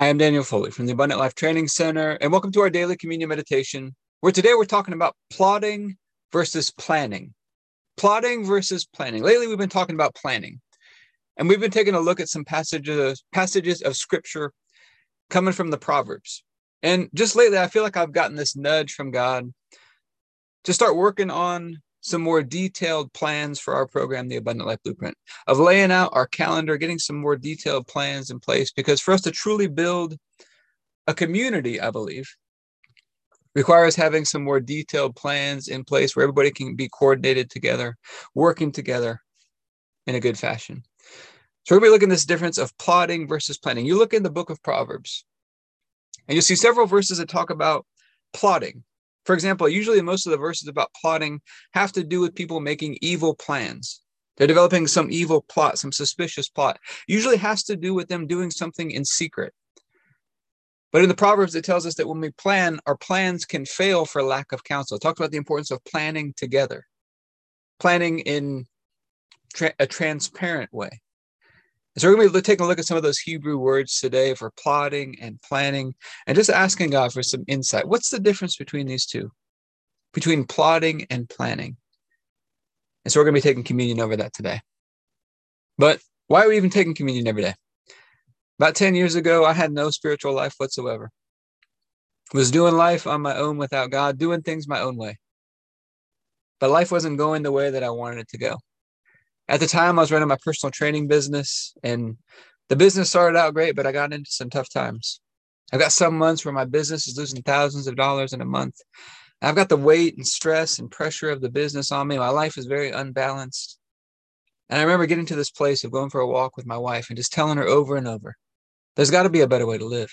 I am Daniel Foley from the Abundant Life Training Center, and welcome to our daily communion meditation, where today we're talking about plotting versus planning. Plotting versus planning. Lately, we've been talking about planning, and we've been taking a look at some passages passages of scripture coming from the Proverbs. And just lately, I feel like I've gotten this nudge from God to start working on some more detailed plans for our program, the Abundant Life Blueprint, of laying out our calendar, getting some more detailed plans in place. Because for us to truly build a community, I believe, requires having some more detailed plans in place where everybody can be coordinated together, working together in a good fashion. So we're going to be looking at this difference of plotting versus planning. You look in the book of Proverbs, and you'll see several verses that talk about plotting for example, usually most of the verses about plotting have to do with people making evil plans. They're developing some evil plot, some suspicious plot. Usually has to do with them doing something in secret. But in the Proverbs, it tells us that when we plan, our plans can fail for lack of counsel. It talks about the importance of planning together, planning in tra- a transparent way. So we're going to be taking a look at some of those Hebrew words today for plotting and planning and just asking God for some insight. What's the difference between these two? Between plotting and planning. And so we're going to be taking communion over that today. But why are we even taking communion every day? About 10 years ago, I had no spiritual life whatsoever. Was doing life on my own without God, doing things my own way. But life wasn't going the way that I wanted it to go at the time I was running my personal training business and the business started out great, but I got into some tough times. I've got some months where my business is losing thousands of dollars in a month. I've got the weight and stress and pressure of the business on me. My life is very unbalanced. And I remember getting to this place of going for a walk with my wife and just telling her over and over, there's got to be a better way to live.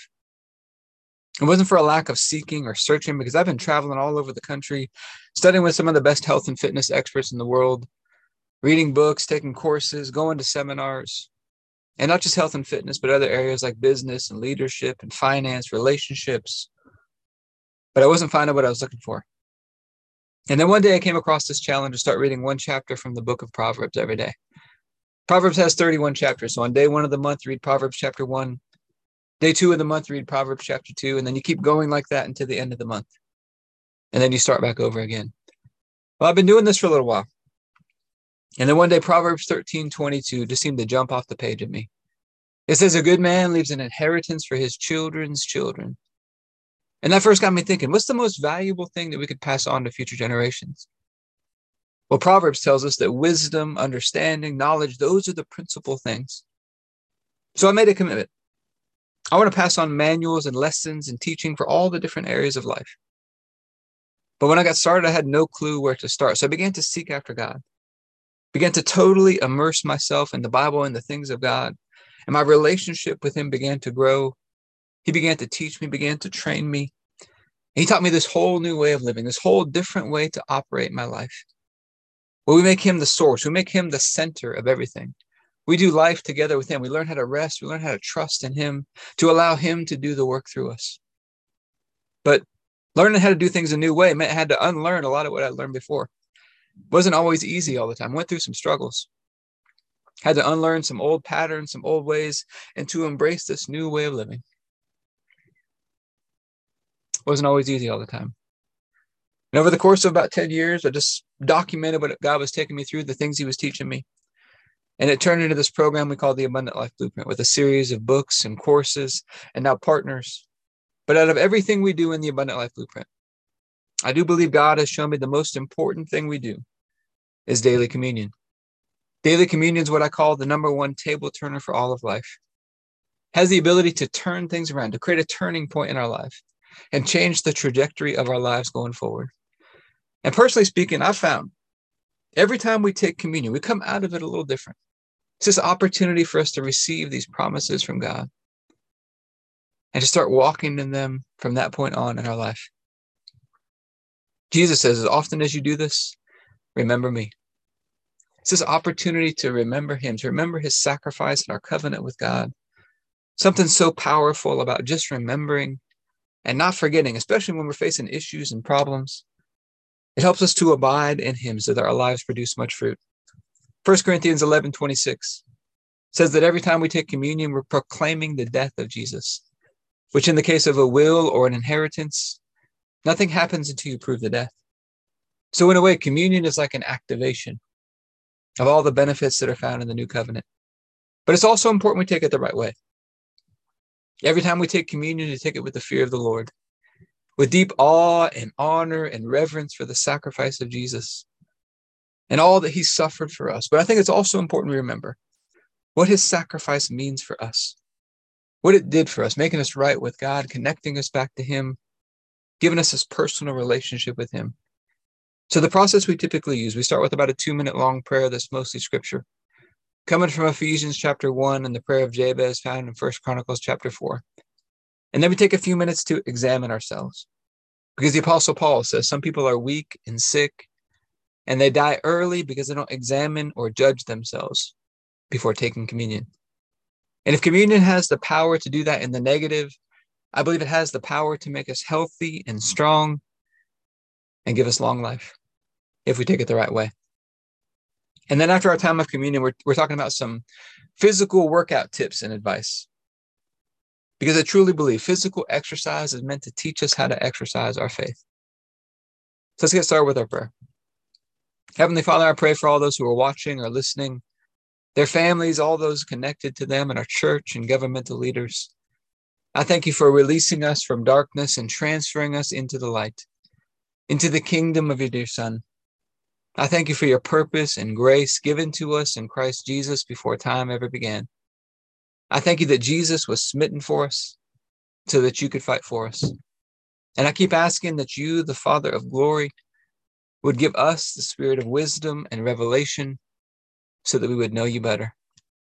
It wasn't for a lack of seeking or searching because I've been traveling all over the country, studying with some of the best health and fitness experts in the world, reading books, taking courses, going to seminars, and not just health and fitness, but other areas like business and leadership and finance, relationships. But I wasn't finding what I was looking for. And then one day I came across this challenge to start reading one chapter from the book of Proverbs every day. Proverbs has 31 chapters. So on day one of the month, read Proverbs chapter one. Day two of the month, read Proverbs chapter two. And then you keep going like that until the end of the month. And then you start back over again. Well, I've been doing this for a little while. And then one day, Proverbs 13 22 just seemed to jump off the page at me. It says, A good man leaves an inheritance for his children's children. And that first got me thinking, what's the most valuable thing that we could pass on to future generations? Well, Proverbs tells us that wisdom, understanding, knowledge, those are the principal things. So I made a commitment. I want to pass on manuals and lessons and teaching for all the different areas of life. But when I got started, I had no clue where to start. So I began to seek after God began to totally immerse myself in the Bible and the things of God. And my relationship with him began to grow. He began to teach me, began to train me. And he taught me this whole new way of living, this whole different way to operate my life. We make him the source, we make him the center of everything. We do life together with him. We learn how to rest, we learn how to trust in him, to allow him to do the work through us. But learning how to do things a new way meant I had to unlearn a lot of what I learned before wasn't always easy all the time. Went through some struggles. Had to unlearn some old patterns, some old ways, and to embrace this new way of living. Wasn't always easy all the time. And over the course of about 10 years, I just documented what God was taking me through, the things He was teaching me. And it turned into this program we call the Abundant Life Blueprint with a series of books and courses and now partners. But out of everything we do in the Abundant Life Blueprint, I do believe God has shown me the most important thing we do is daily communion. Daily communion is what I call the number one table turner for all of life. Has the ability to turn things around, to create a turning point in our life and change the trajectory of our lives going forward. And personally speaking, I've found every time we take communion, we come out of it a little different. It's this opportunity for us to receive these promises from God and to start walking in them from that point on in our life. Jesus says, as often as you do this, remember me. It's this opportunity to remember him, to remember his sacrifice and our covenant with God. Something so powerful about just remembering and not forgetting, especially when we're facing issues and problems. It helps us to abide in him so that our lives produce much fruit. 1 Corinthians 11 26 says that every time we take communion, we're proclaiming the death of Jesus. which in the case of a will or an inheritance, nothing happens until you prove the death. So, in a way, communion is like an activation of all the benefits that are found in the new covenant. But it's also important we take it the right way. Every time we take communion, to take it with the fear of the Lord, with deep awe and honor and reverence for the sacrifice of Jesus and all that he suffered for us. But I think it's also important we remember what his sacrifice means for us, what it did for us, making us right with God, connecting us back to him, giving us this personal relationship with him. So, the process we typically use, we start with about a two minute long prayer that's mostly scripture, coming from Ephesians chapter 1 and the prayer of Jabez found in First Chronicles chapter 4. And then we take a few minutes to examine ourselves. Because the Apostle Paul says some people are weak and sick, and they die early because they don't examine or judge themselves before taking communion. And if communion has the power to do that in the negative, I believe it has the power to make us healthy and strong and give us long life if we take it the right way. And then after our time of communion, we're, we're talking about some physical workout tips and advice. Because I truly believe physical exercise is meant to teach us how to exercise our faith. So let's get started with our prayer. Heavenly Father, I pray for all those who are watching or listening, their families, all those connected to them, and our church and governmental leaders. I thank you for releasing us from darkness and transferring us into the light, into the kingdom of your dear Son. I thank you for your purpose and grace given to us in Christ Jesus before time ever began. I thank you that Jesus was smitten for us so that you could fight for us. And I keep asking that you, the Father of glory, would give us the spirit of wisdom and revelation so that we would know you better,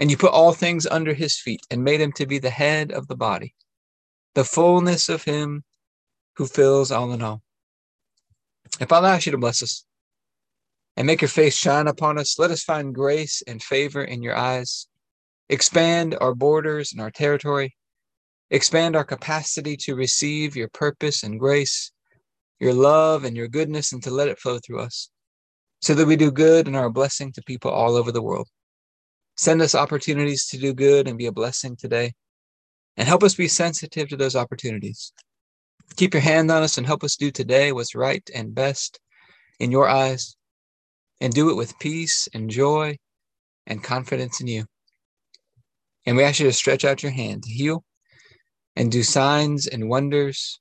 And you put all things under his feet and made him to be the head of the body, the fullness of him who fills all in all. And Father, I ask you to bless us and make your face shine upon us. Let us find grace and favor in your eyes. Expand our borders and our territory. Expand our capacity to receive your purpose and grace, your love and your goodness, and to let it flow through us so that we do good and are a blessing to people all over the world. Send us opportunities to do good and be a blessing today. And help us be sensitive to those opportunities. Keep your hand on us and help us do today what's right and best in your eyes, and do it with peace and joy and confidence in you. And we ask you to stretch out your hand to heal and do signs and wonders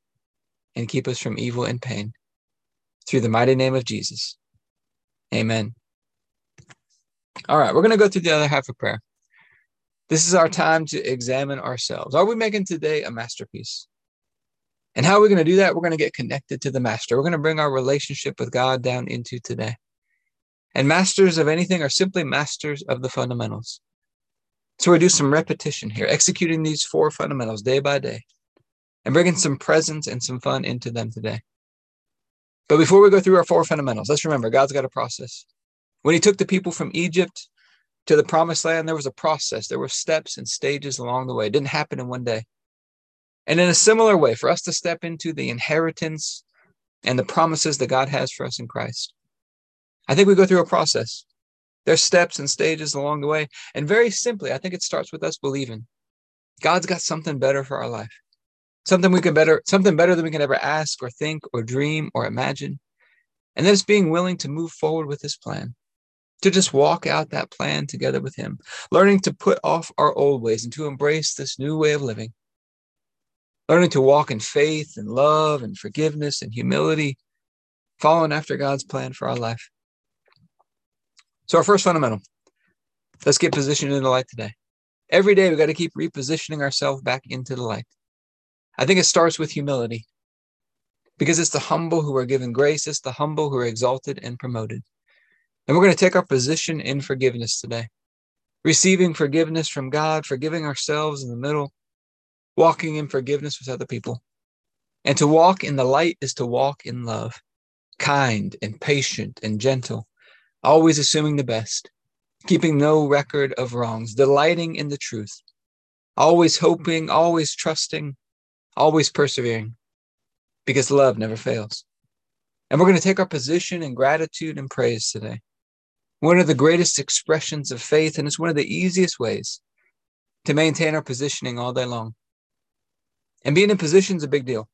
and keep us from evil and pain. Through the mighty name of Jesus. Amen. All right, we're going to go through the other half of prayer. This is our time to examine ourselves. Are we making today a masterpiece? And how are we going to do that? We're going to get connected to the master. We're going to bring our relationship with God down into today. And masters of anything are simply masters of the fundamentals. So we do some repetition here, executing these four fundamentals day by day and bringing some presence and some fun into them today. But before we go through our four fundamentals, let's remember God's got a process. When he took the people from Egypt to the promised land, there was a process. There were steps and stages along the way. It didn't happen in one day. And in a similar way, for us to step into the inheritance and the promises that God has for us in Christ, I think we go through a process. There's steps and stages along the way. And very simply, I think it starts with us believing God's got something better for our life. Something we can better, something better than we can ever ask or think or dream or imagine. And then it's being willing to move forward with his plan, to just walk out that plan together with him, learning to put off our old ways and to embrace this new way of living learning to walk in faith and love and forgiveness and humility, following after God's plan for our life. So, our first fundamental let's get positioned in the light today. Every day, we got to keep repositioning ourselves back into the light. I think it starts with humility because it's the humble who are given grace, it's the humble who are exalted and promoted. And we're going to take our position in forgiveness today, receiving forgiveness from God, forgiving ourselves in the middle, walking in forgiveness with other people. And to walk in the light is to walk in love, kind and patient and gentle, always assuming the best, keeping no record of wrongs, delighting in the truth, always hoping, always trusting, always persevering, because love never fails. And we're going to take our position in gratitude and praise today. One of the greatest expressions of faith, and it's one of the easiest ways to maintain our positioning all day long. And being in position is a big deal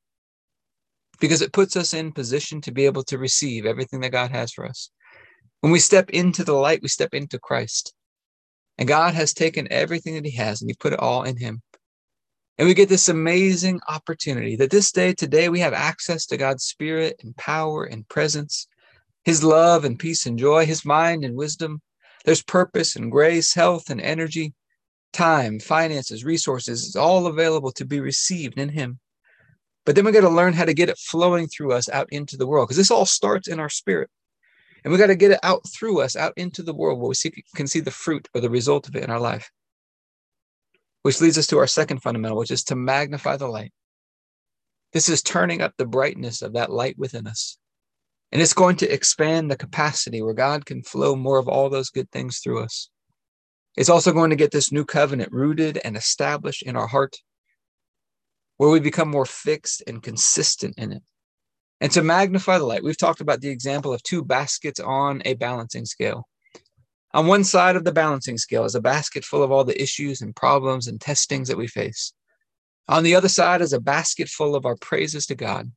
because it puts us in position to be able to receive everything that God has for us. When we step into the light, we step into Christ. And God has taken everything that He has and He put it all in Him. And we get this amazing opportunity that this day, today, we have access to God's Spirit and power and presence, His love and peace and joy, His mind and wisdom. There's purpose and grace, health and energy, time, finances, resources. It's all available to be received in Him. But then we got to learn how to get it flowing through us out into the world because this all starts in our spirit. And we got to get it out through us, out into the world where we see, can see the fruit or the result of it in our life. Which leads us to our second fundamental, which is to magnify the light. This is turning up the brightness of that light within us. And it's going to expand the capacity where God can flow more of all those good things through us. It's also going to get this new covenant rooted and established in our heart, where we become more fixed and consistent in it. And to magnify the light, we've talked about the example of two baskets on a balancing scale. On one side of the balancing scale is a basket full of all the issues and problems and testings that we face. On the other side is a basket full of our praises to God,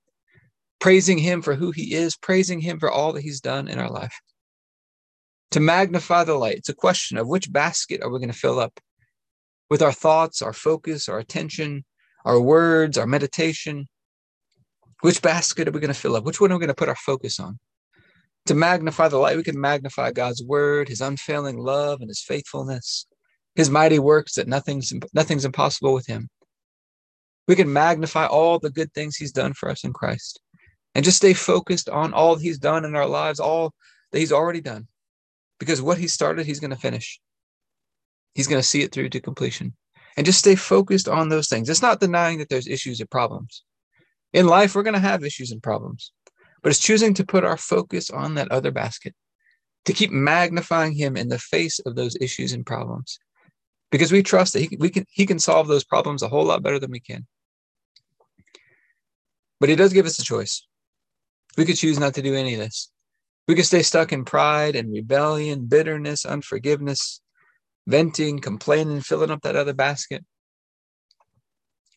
praising Him for who He is, praising Him for all that He's done in our life. To magnify the light, it's a question of which basket are we going to fill up with our thoughts, our focus, our attention, our words, our meditation. Which basket are we going to fill up? Which one are we going to put our focus on? To magnify the light, we can magnify God's word, his unfailing love, and his faithfulness, his mighty works that nothing's, nothing's impossible with him. We can magnify all the good things he's done for us in Christ and just stay focused on all he's done in our lives, all that he's already done. Because what he started, he's going to finish. He's going to see it through to completion. And just stay focused on those things. It's not denying that there's issues or problems. In life, we're going to have issues and problems but it's choosing to put our focus on that other basket, to keep magnifying him in the face of those issues and problems, because we trust that he, we can, he can solve those problems a whole lot better than we can. But he does give us a choice. We could choose not to do any of this. We could stay stuck in pride and rebellion, bitterness, unforgiveness, venting, complaining, filling up that other basket.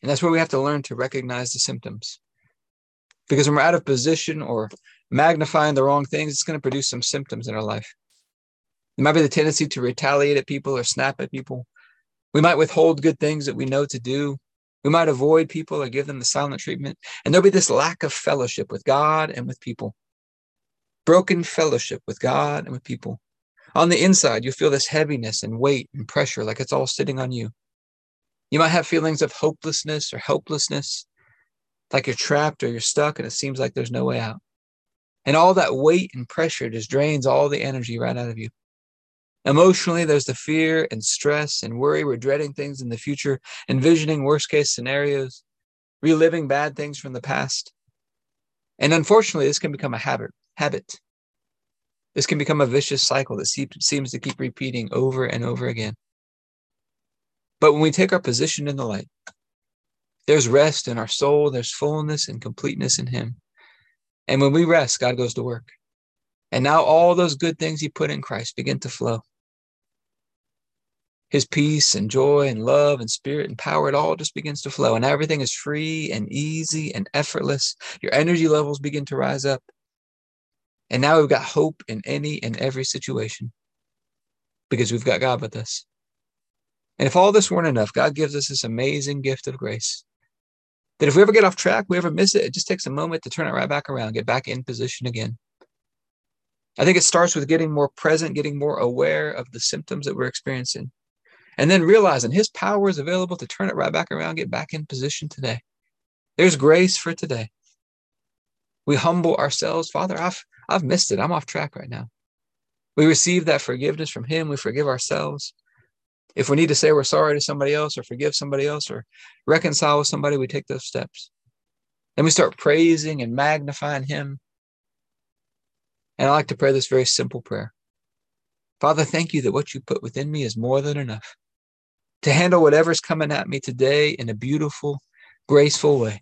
And that's where we have to learn to recognize the symptoms. Because when we're out of position or magnifying the wrong things, it's going to produce some symptoms in our life. It might be the tendency to retaliate at people or snap at people. We might withhold good things that we know to do. We might avoid people or give them the silent treatment. And there'll be this lack of fellowship with God and with people. Broken fellowship with God and with people. On the inside, you feel this heaviness and weight and pressure like it's all sitting on you. You might have feelings of hopelessness or helplessness like you're trapped or you're stuck and it seems like there's no way out. And all that weight and pressure just drains all the energy right out of you. Emotionally, there's the fear and stress and worry. We're dreading things in the future, envisioning worst case scenarios, reliving bad things from the past. And unfortunately, this can become a habit. Habit. This can become a vicious cycle that seems to keep repeating over and over again. But when we take our position in the light, there's rest in our soul, there's fullness and completeness in Him. And when we rest, God goes to work. And now all those good things He put in Christ begin to flow. His peace and joy and love and spirit and power, it all just begins to flow. And everything is free and easy and effortless. Your energy levels begin to rise up. And now we've got hope in any and every situation because we've got God with us. And if all this weren't enough, God gives us this amazing gift of grace that if we ever get off track, we ever miss it, it just takes a moment to turn it right back around, get back in position again. I think it starts with getting more present, getting more aware of the symptoms that we're experiencing, and then realizing His power is available to turn it right back around, get back in position today. There's grace for today. We humble ourselves. Father, I've, I've missed it. I'm off track right now. We receive that forgiveness from Him. We forgive ourselves. If we need to say we're sorry to somebody else or forgive somebody else or reconcile with somebody, we take those steps. Then we start praising and magnifying Him. And I like to pray this very simple prayer Father, thank you that what you put within me is more than enough to handle whatever's coming at me today in a beautiful, graceful way.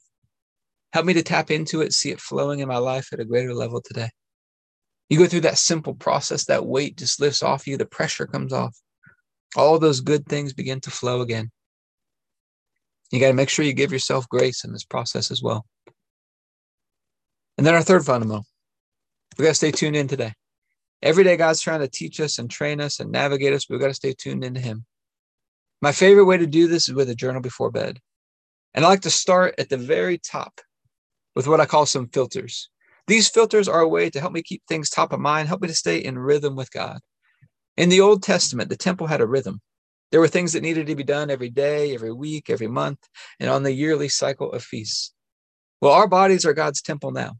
Help me to tap into it, see it flowing in my life at a greater level today. You go through that simple process, that weight just lifts off you, the pressure comes off. All those good things begin to flow again. You got to make sure you give yourself grace in this process as well. And then our third fundamental, we got to stay tuned in today. Every day, God's trying to teach us and train us and navigate us, but we got to stay tuned into Him. My favorite way to do this is with a journal before bed. And I like to start at the very top with what I call some filters. These filters are a way to help me keep things top of mind, help me to stay in rhythm with God. In the Old Testament, the temple had a rhythm. There were things that needed to be done every day, every week, every month, and on the yearly cycle of feasts. Well, our bodies are God's temple now.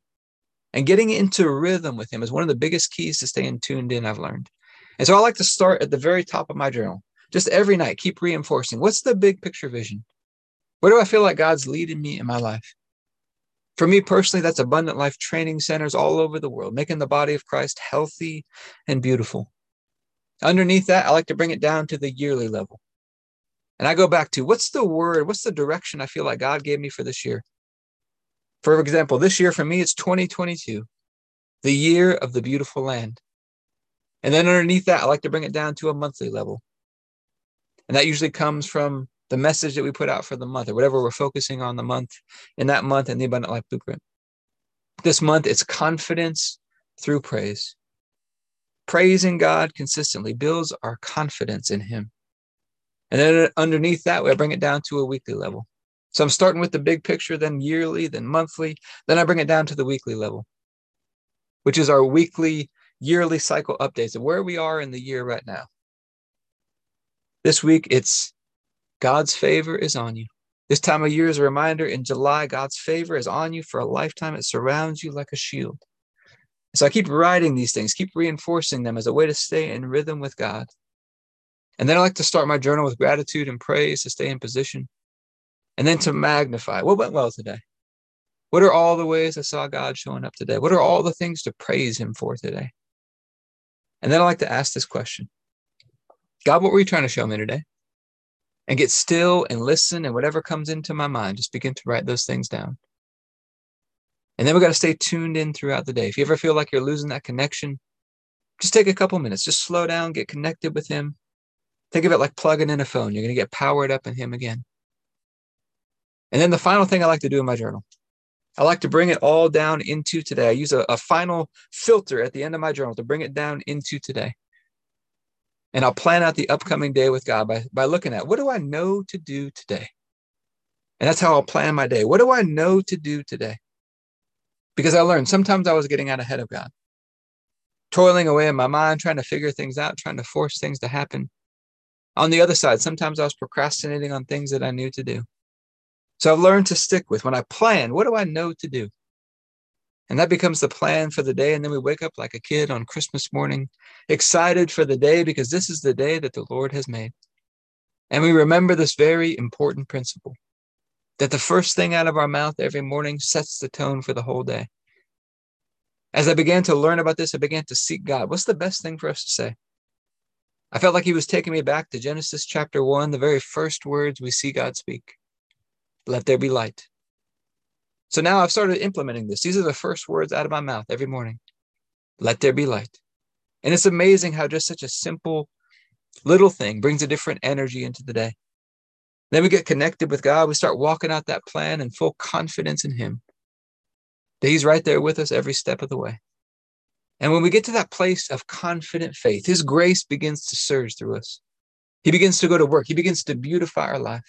And getting into rhythm with Him is one of the biggest keys to staying tuned in, I've learned. And so I like to start at the very top of my journal, just every night, keep reinforcing what's the big picture vision? Where do I feel like God's leading me in my life? For me personally, that's abundant life training centers all over the world, making the body of Christ healthy and beautiful. Underneath that, I like to bring it down to the yearly level. And I go back to what's the word, what's the direction I feel like God gave me for this year? For example, this year for me, it's 2022, the year of the beautiful land. And then underneath that, I like to bring it down to a monthly level. And that usually comes from the message that we put out for the month or whatever we're focusing on the month in that month in the abundant life blueprint this month it's confidence through praise praising god consistently builds our confidence in him and then underneath that we bring it down to a weekly level so i'm starting with the big picture then yearly then monthly then i bring it down to the weekly level which is our weekly yearly cycle updates of where we are in the year right now this week it's God's favor is on you. This time of year is a reminder in July, God's favor is on you for a lifetime. It surrounds you like a shield. So I keep writing these things, keep reinforcing them as a way to stay in rhythm with God. And then I like to start my journal with gratitude and praise to stay in position. And then to magnify what went well today. What are all the ways I saw God showing up today? What are all the things to praise Him for today? And then I like to ask this question God, what were you trying to show me today? and get still and listen and whatever comes into my mind, just begin to write those things down. And then we got to stay tuned in throughout the day. If you ever feel like you're losing that connection, just take a couple minutes, just slow down, get connected with Him. Think of it like plugging in a phone. You're going to get powered up in Him again. And then the final thing I like to do in my journal, I like to bring it all down into today. I use a, a final filter at the end of my journal to bring it down into today. And I'll plan out the upcoming day with God by, by looking at what do I know to do today? And that's how I'll plan my day. What do I know to do today? Because I learned sometimes I was getting out ahead of God, toiling away in my mind, trying to figure things out, trying to force things to happen. On the other side, sometimes I was procrastinating on things that I knew to do. So I've learned to stick with when I plan, what do I know to do? And that becomes the plan for the day. And then we wake up like a kid on Christmas morning, excited for the day because this is the day that the Lord has made. And we remember this very important principle that the first thing out of our mouth every morning sets the tone for the whole day. As I began to learn about this, I began to seek God. What's the best thing for us to say? I felt like he was taking me back to Genesis chapter one, the very first words we see God speak Let there be light. So now I've started implementing this. These are the first words out of my mouth every morning. Let there be light. And it's amazing how just such a simple little thing brings a different energy into the day. Then we get connected with God. We start walking out that plan in full confidence in Him. That He's right there with us every step of the way. And when we get to that place of confident faith, His grace begins to surge through us. He begins to go to work. He begins to beautify our life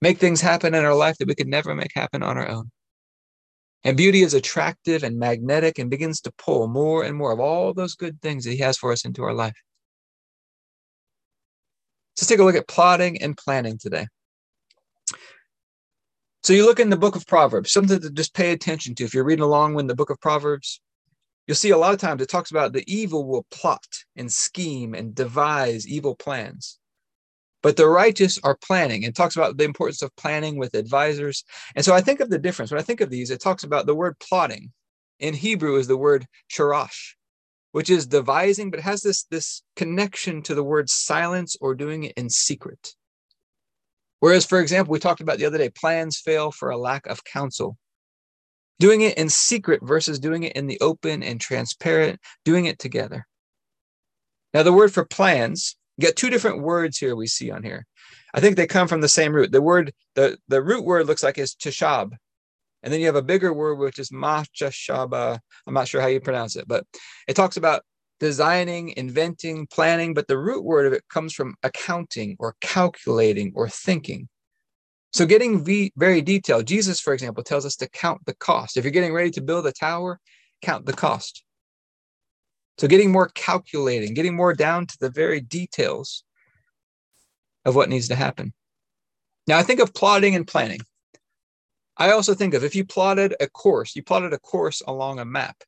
make things happen in our life that we could never make happen on our own. And beauty is attractive and magnetic and begins to pull more and more of all those good things that He has for us into our life. Let's take a look at plotting and planning today. So you look in the book of Proverbs, something to just pay attention to. If you're reading along in the book of Proverbs, you'll see a lot of times it talks about the evil will plot and scheme and devise evil plans. But the righteous are planning and talks about the importance of planning with advisors. And so I think of the difference. When I think of these, it talks about the word plotting in Hebrew is the word charash, which is devising, but has this, this connection to the word silence or doing it in secret. Whereas, for example, we talked about the other day, plans fail for a lack of counsel. Doing it in secret versus doing it in the open and transparent, doing it together. Now, the word for plans you got two different words here we see on here. I think they come from the same root. The word, the, the root word looks like is tashab. And then you have a bigger word, which is machashaba. I'm not sure how you pronounce it, but it talks about designing, inventing, planning, but the root word of it comes from accounting or calculating or thinking. So, getting v- very detailed, Jesus, for example, tells us to count the cost. If you're getting ready to build a tower, count the cost. So getting more calculating, getting more down to the very details of what needs to happen. Now I think of plotting and planning. I also think of if you plotted a course, you plotted a course along a map.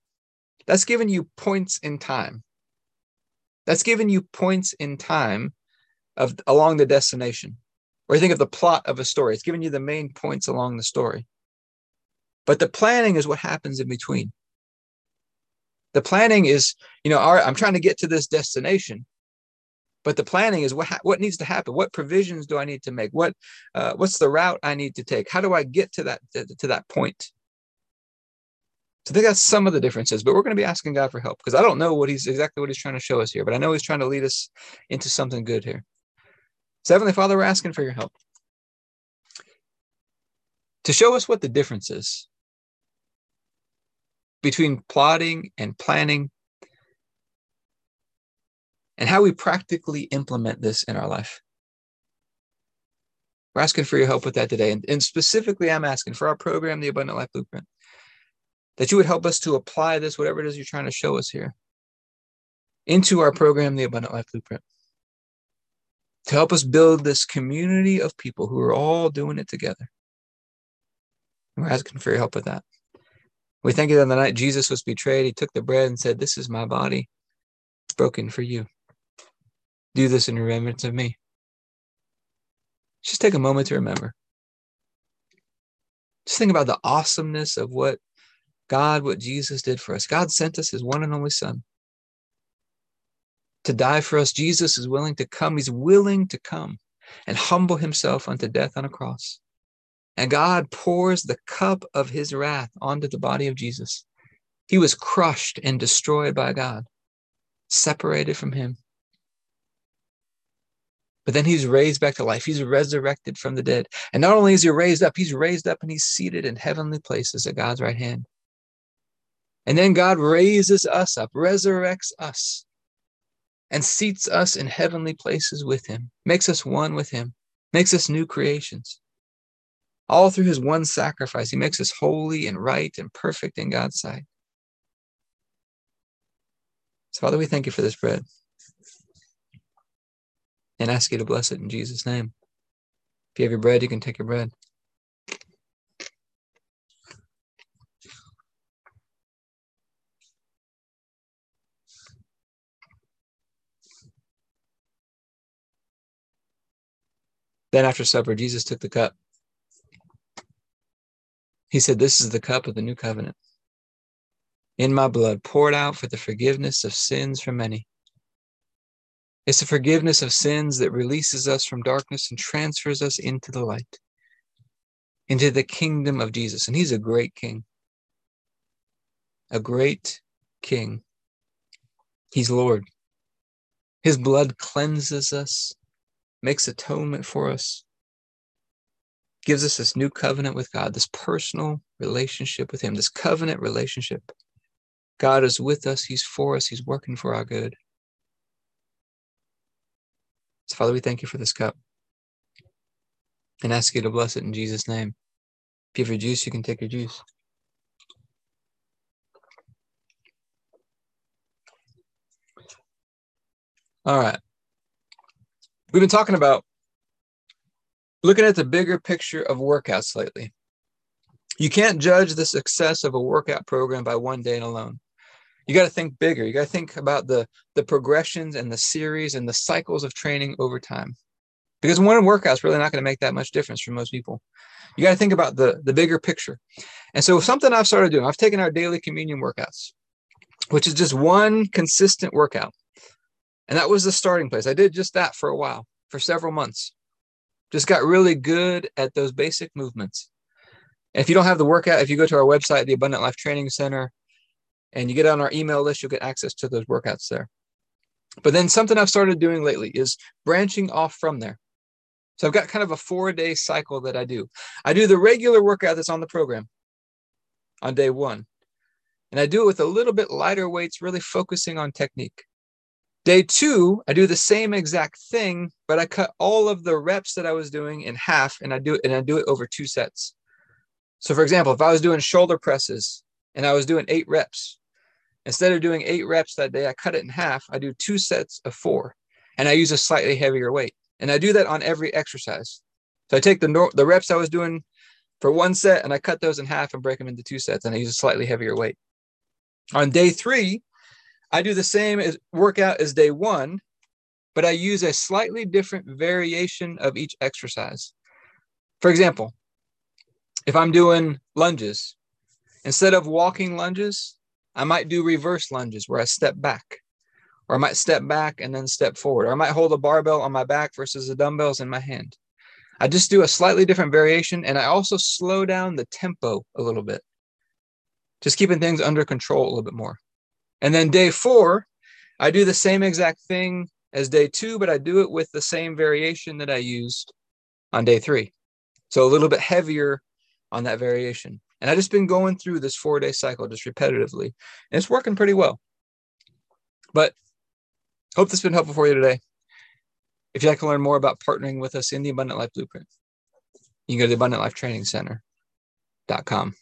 That's given you points in time. That's given you points in time of along the destination. Or you think of the plot of a story. It's giving you the main points along the story. But the planning is what happens in between the planning is you know all right i'm trying to get to this destination but the planning is what what needs to happen? What provisions do i need to make? What uh, what's the route i need to take? How do i get to that to, to that point? So i think that's some of the differences but we're going to be asking god for help because i don't know what he's exactly what he's trying to show us here but i know he's trying to lead us into something good here. So heavenly father we're asking for your help to show us what the difference is between plotting and planning and how we practically implement this in our life. We're asking for your help with that today. And, and, specifically, I'm asking for our program, the Abundant Life Blueprint, that you would help us to apply this, whatever it is you're trying to show us here, into our program, the Abundant Life Blueprint, to help us build this community of people who are all doing it together. we're asking for your help with that. We think of the night Jesus was betrayed, he took the bread and said, This is my body broken for you. Do this in remembrance of me. Just take a moment to remember. Just think about the awesomeness of what God, what Jesus did for us. God sent us his one and only Son to die for us. Jesus is willing to come. He's willing to come and humble himself unto death on a cross. And God pours the cup of his wrath onto the body of Jesus. He was crushed and destroyed by God, separated from him. But then he's raised back to life. He's resurrected from the dead. And not only is he raised up, he's raised up and he's seated in heavenly places at God's right hand. And then God raises us up, resurrects us, and seats us in heavenly places with him, makes us one with him, makes us new creations. All through his one sacrifice, he makes us holy and right and perfect in God's sight. So, Father, we thank you for this bread and ask you to bless it in Jesus' name. If you have your bread, you can take your bread. Then after supper, Jesus took the cup. He said, This is the cup of the new covenant in my blood, poured out for the forgiveness of sins for many. It's the forgiveness of sins that releases us from darkness and transfers us into the light, into the kingdom of Jesus. And he's a great king, a great king. He's Lord. His blood cleanses us, makes atonement for us, gives us this new covenant with God, this personal relationship with Him, this covenant relationship. God is with us, He's for us, He's working for our good. So, Father, we thank you for this cup and ask you to bless it in Jesus' name. If you have your juice, you can take your juice. All right. We've been talking about looking at the bigger picture of workouts lately. You can't judge the success of a workout program by one day alone. You got to think bigger. You got to think about the the progressions and the series and the cycles of training over time. because one workout is really not going to make that much difference for most people. You got to think about the, the bigger picture. And so something I've started doing, I've taken our daily communion workouts, which is just one consistent workout. And that was the starting place. I did just that for a while, for several months. Just got really good at those basic movements. If you don't have the workout, if you go to our website, the Abundant Life Training Center, and you get on our email list, you'll get access to those workouts there. But then something I've started doing lately is branching off from there. So I've got kind of a four day cycle that I do. I do the regular workout that's on the program on day one. And I do it with a little bit lighter weights, really focusing on technique. Day two, I do the same exact thing, but I cut all of the reps that I was doing in half and I do it and I do it over two sets. So for example, if I was doing shoulder presses and I was doing eight reps, instead of doing eight reps that day, I cut it in half. I do two sets of four and I use a slightly heavier weight. And I do that on every exercise. So I take the, the reps I was doing for one set and I cut those in half and break them into two sets and I use a slightly heavier weight. On day three, I do the same as workout as day one, but I use a slightly different variation of each exercise. For example, if I'm doing lunges, instead of walking lunges, I might do reverse lunges where I step back or I might step back and then step forward, or I might hold a barbell on my back versus the dumbbells in my hand. I just do a slightly different variation, and I also slow down the tempo a little bit, just keeping things under control a little bit more. And then day four, I do the same exact thing as day two, but I do it with the same variation that I used on day three. So a little bit heavier on that variation. And I've just been going through this four day cycle just repetitively, and it's working pretty well. But Hope this has been helpful for you today. If you'd like to learn more about partnering with us in the Abundant Life Blueprint, you can go to the Abundant Life Training Center.com.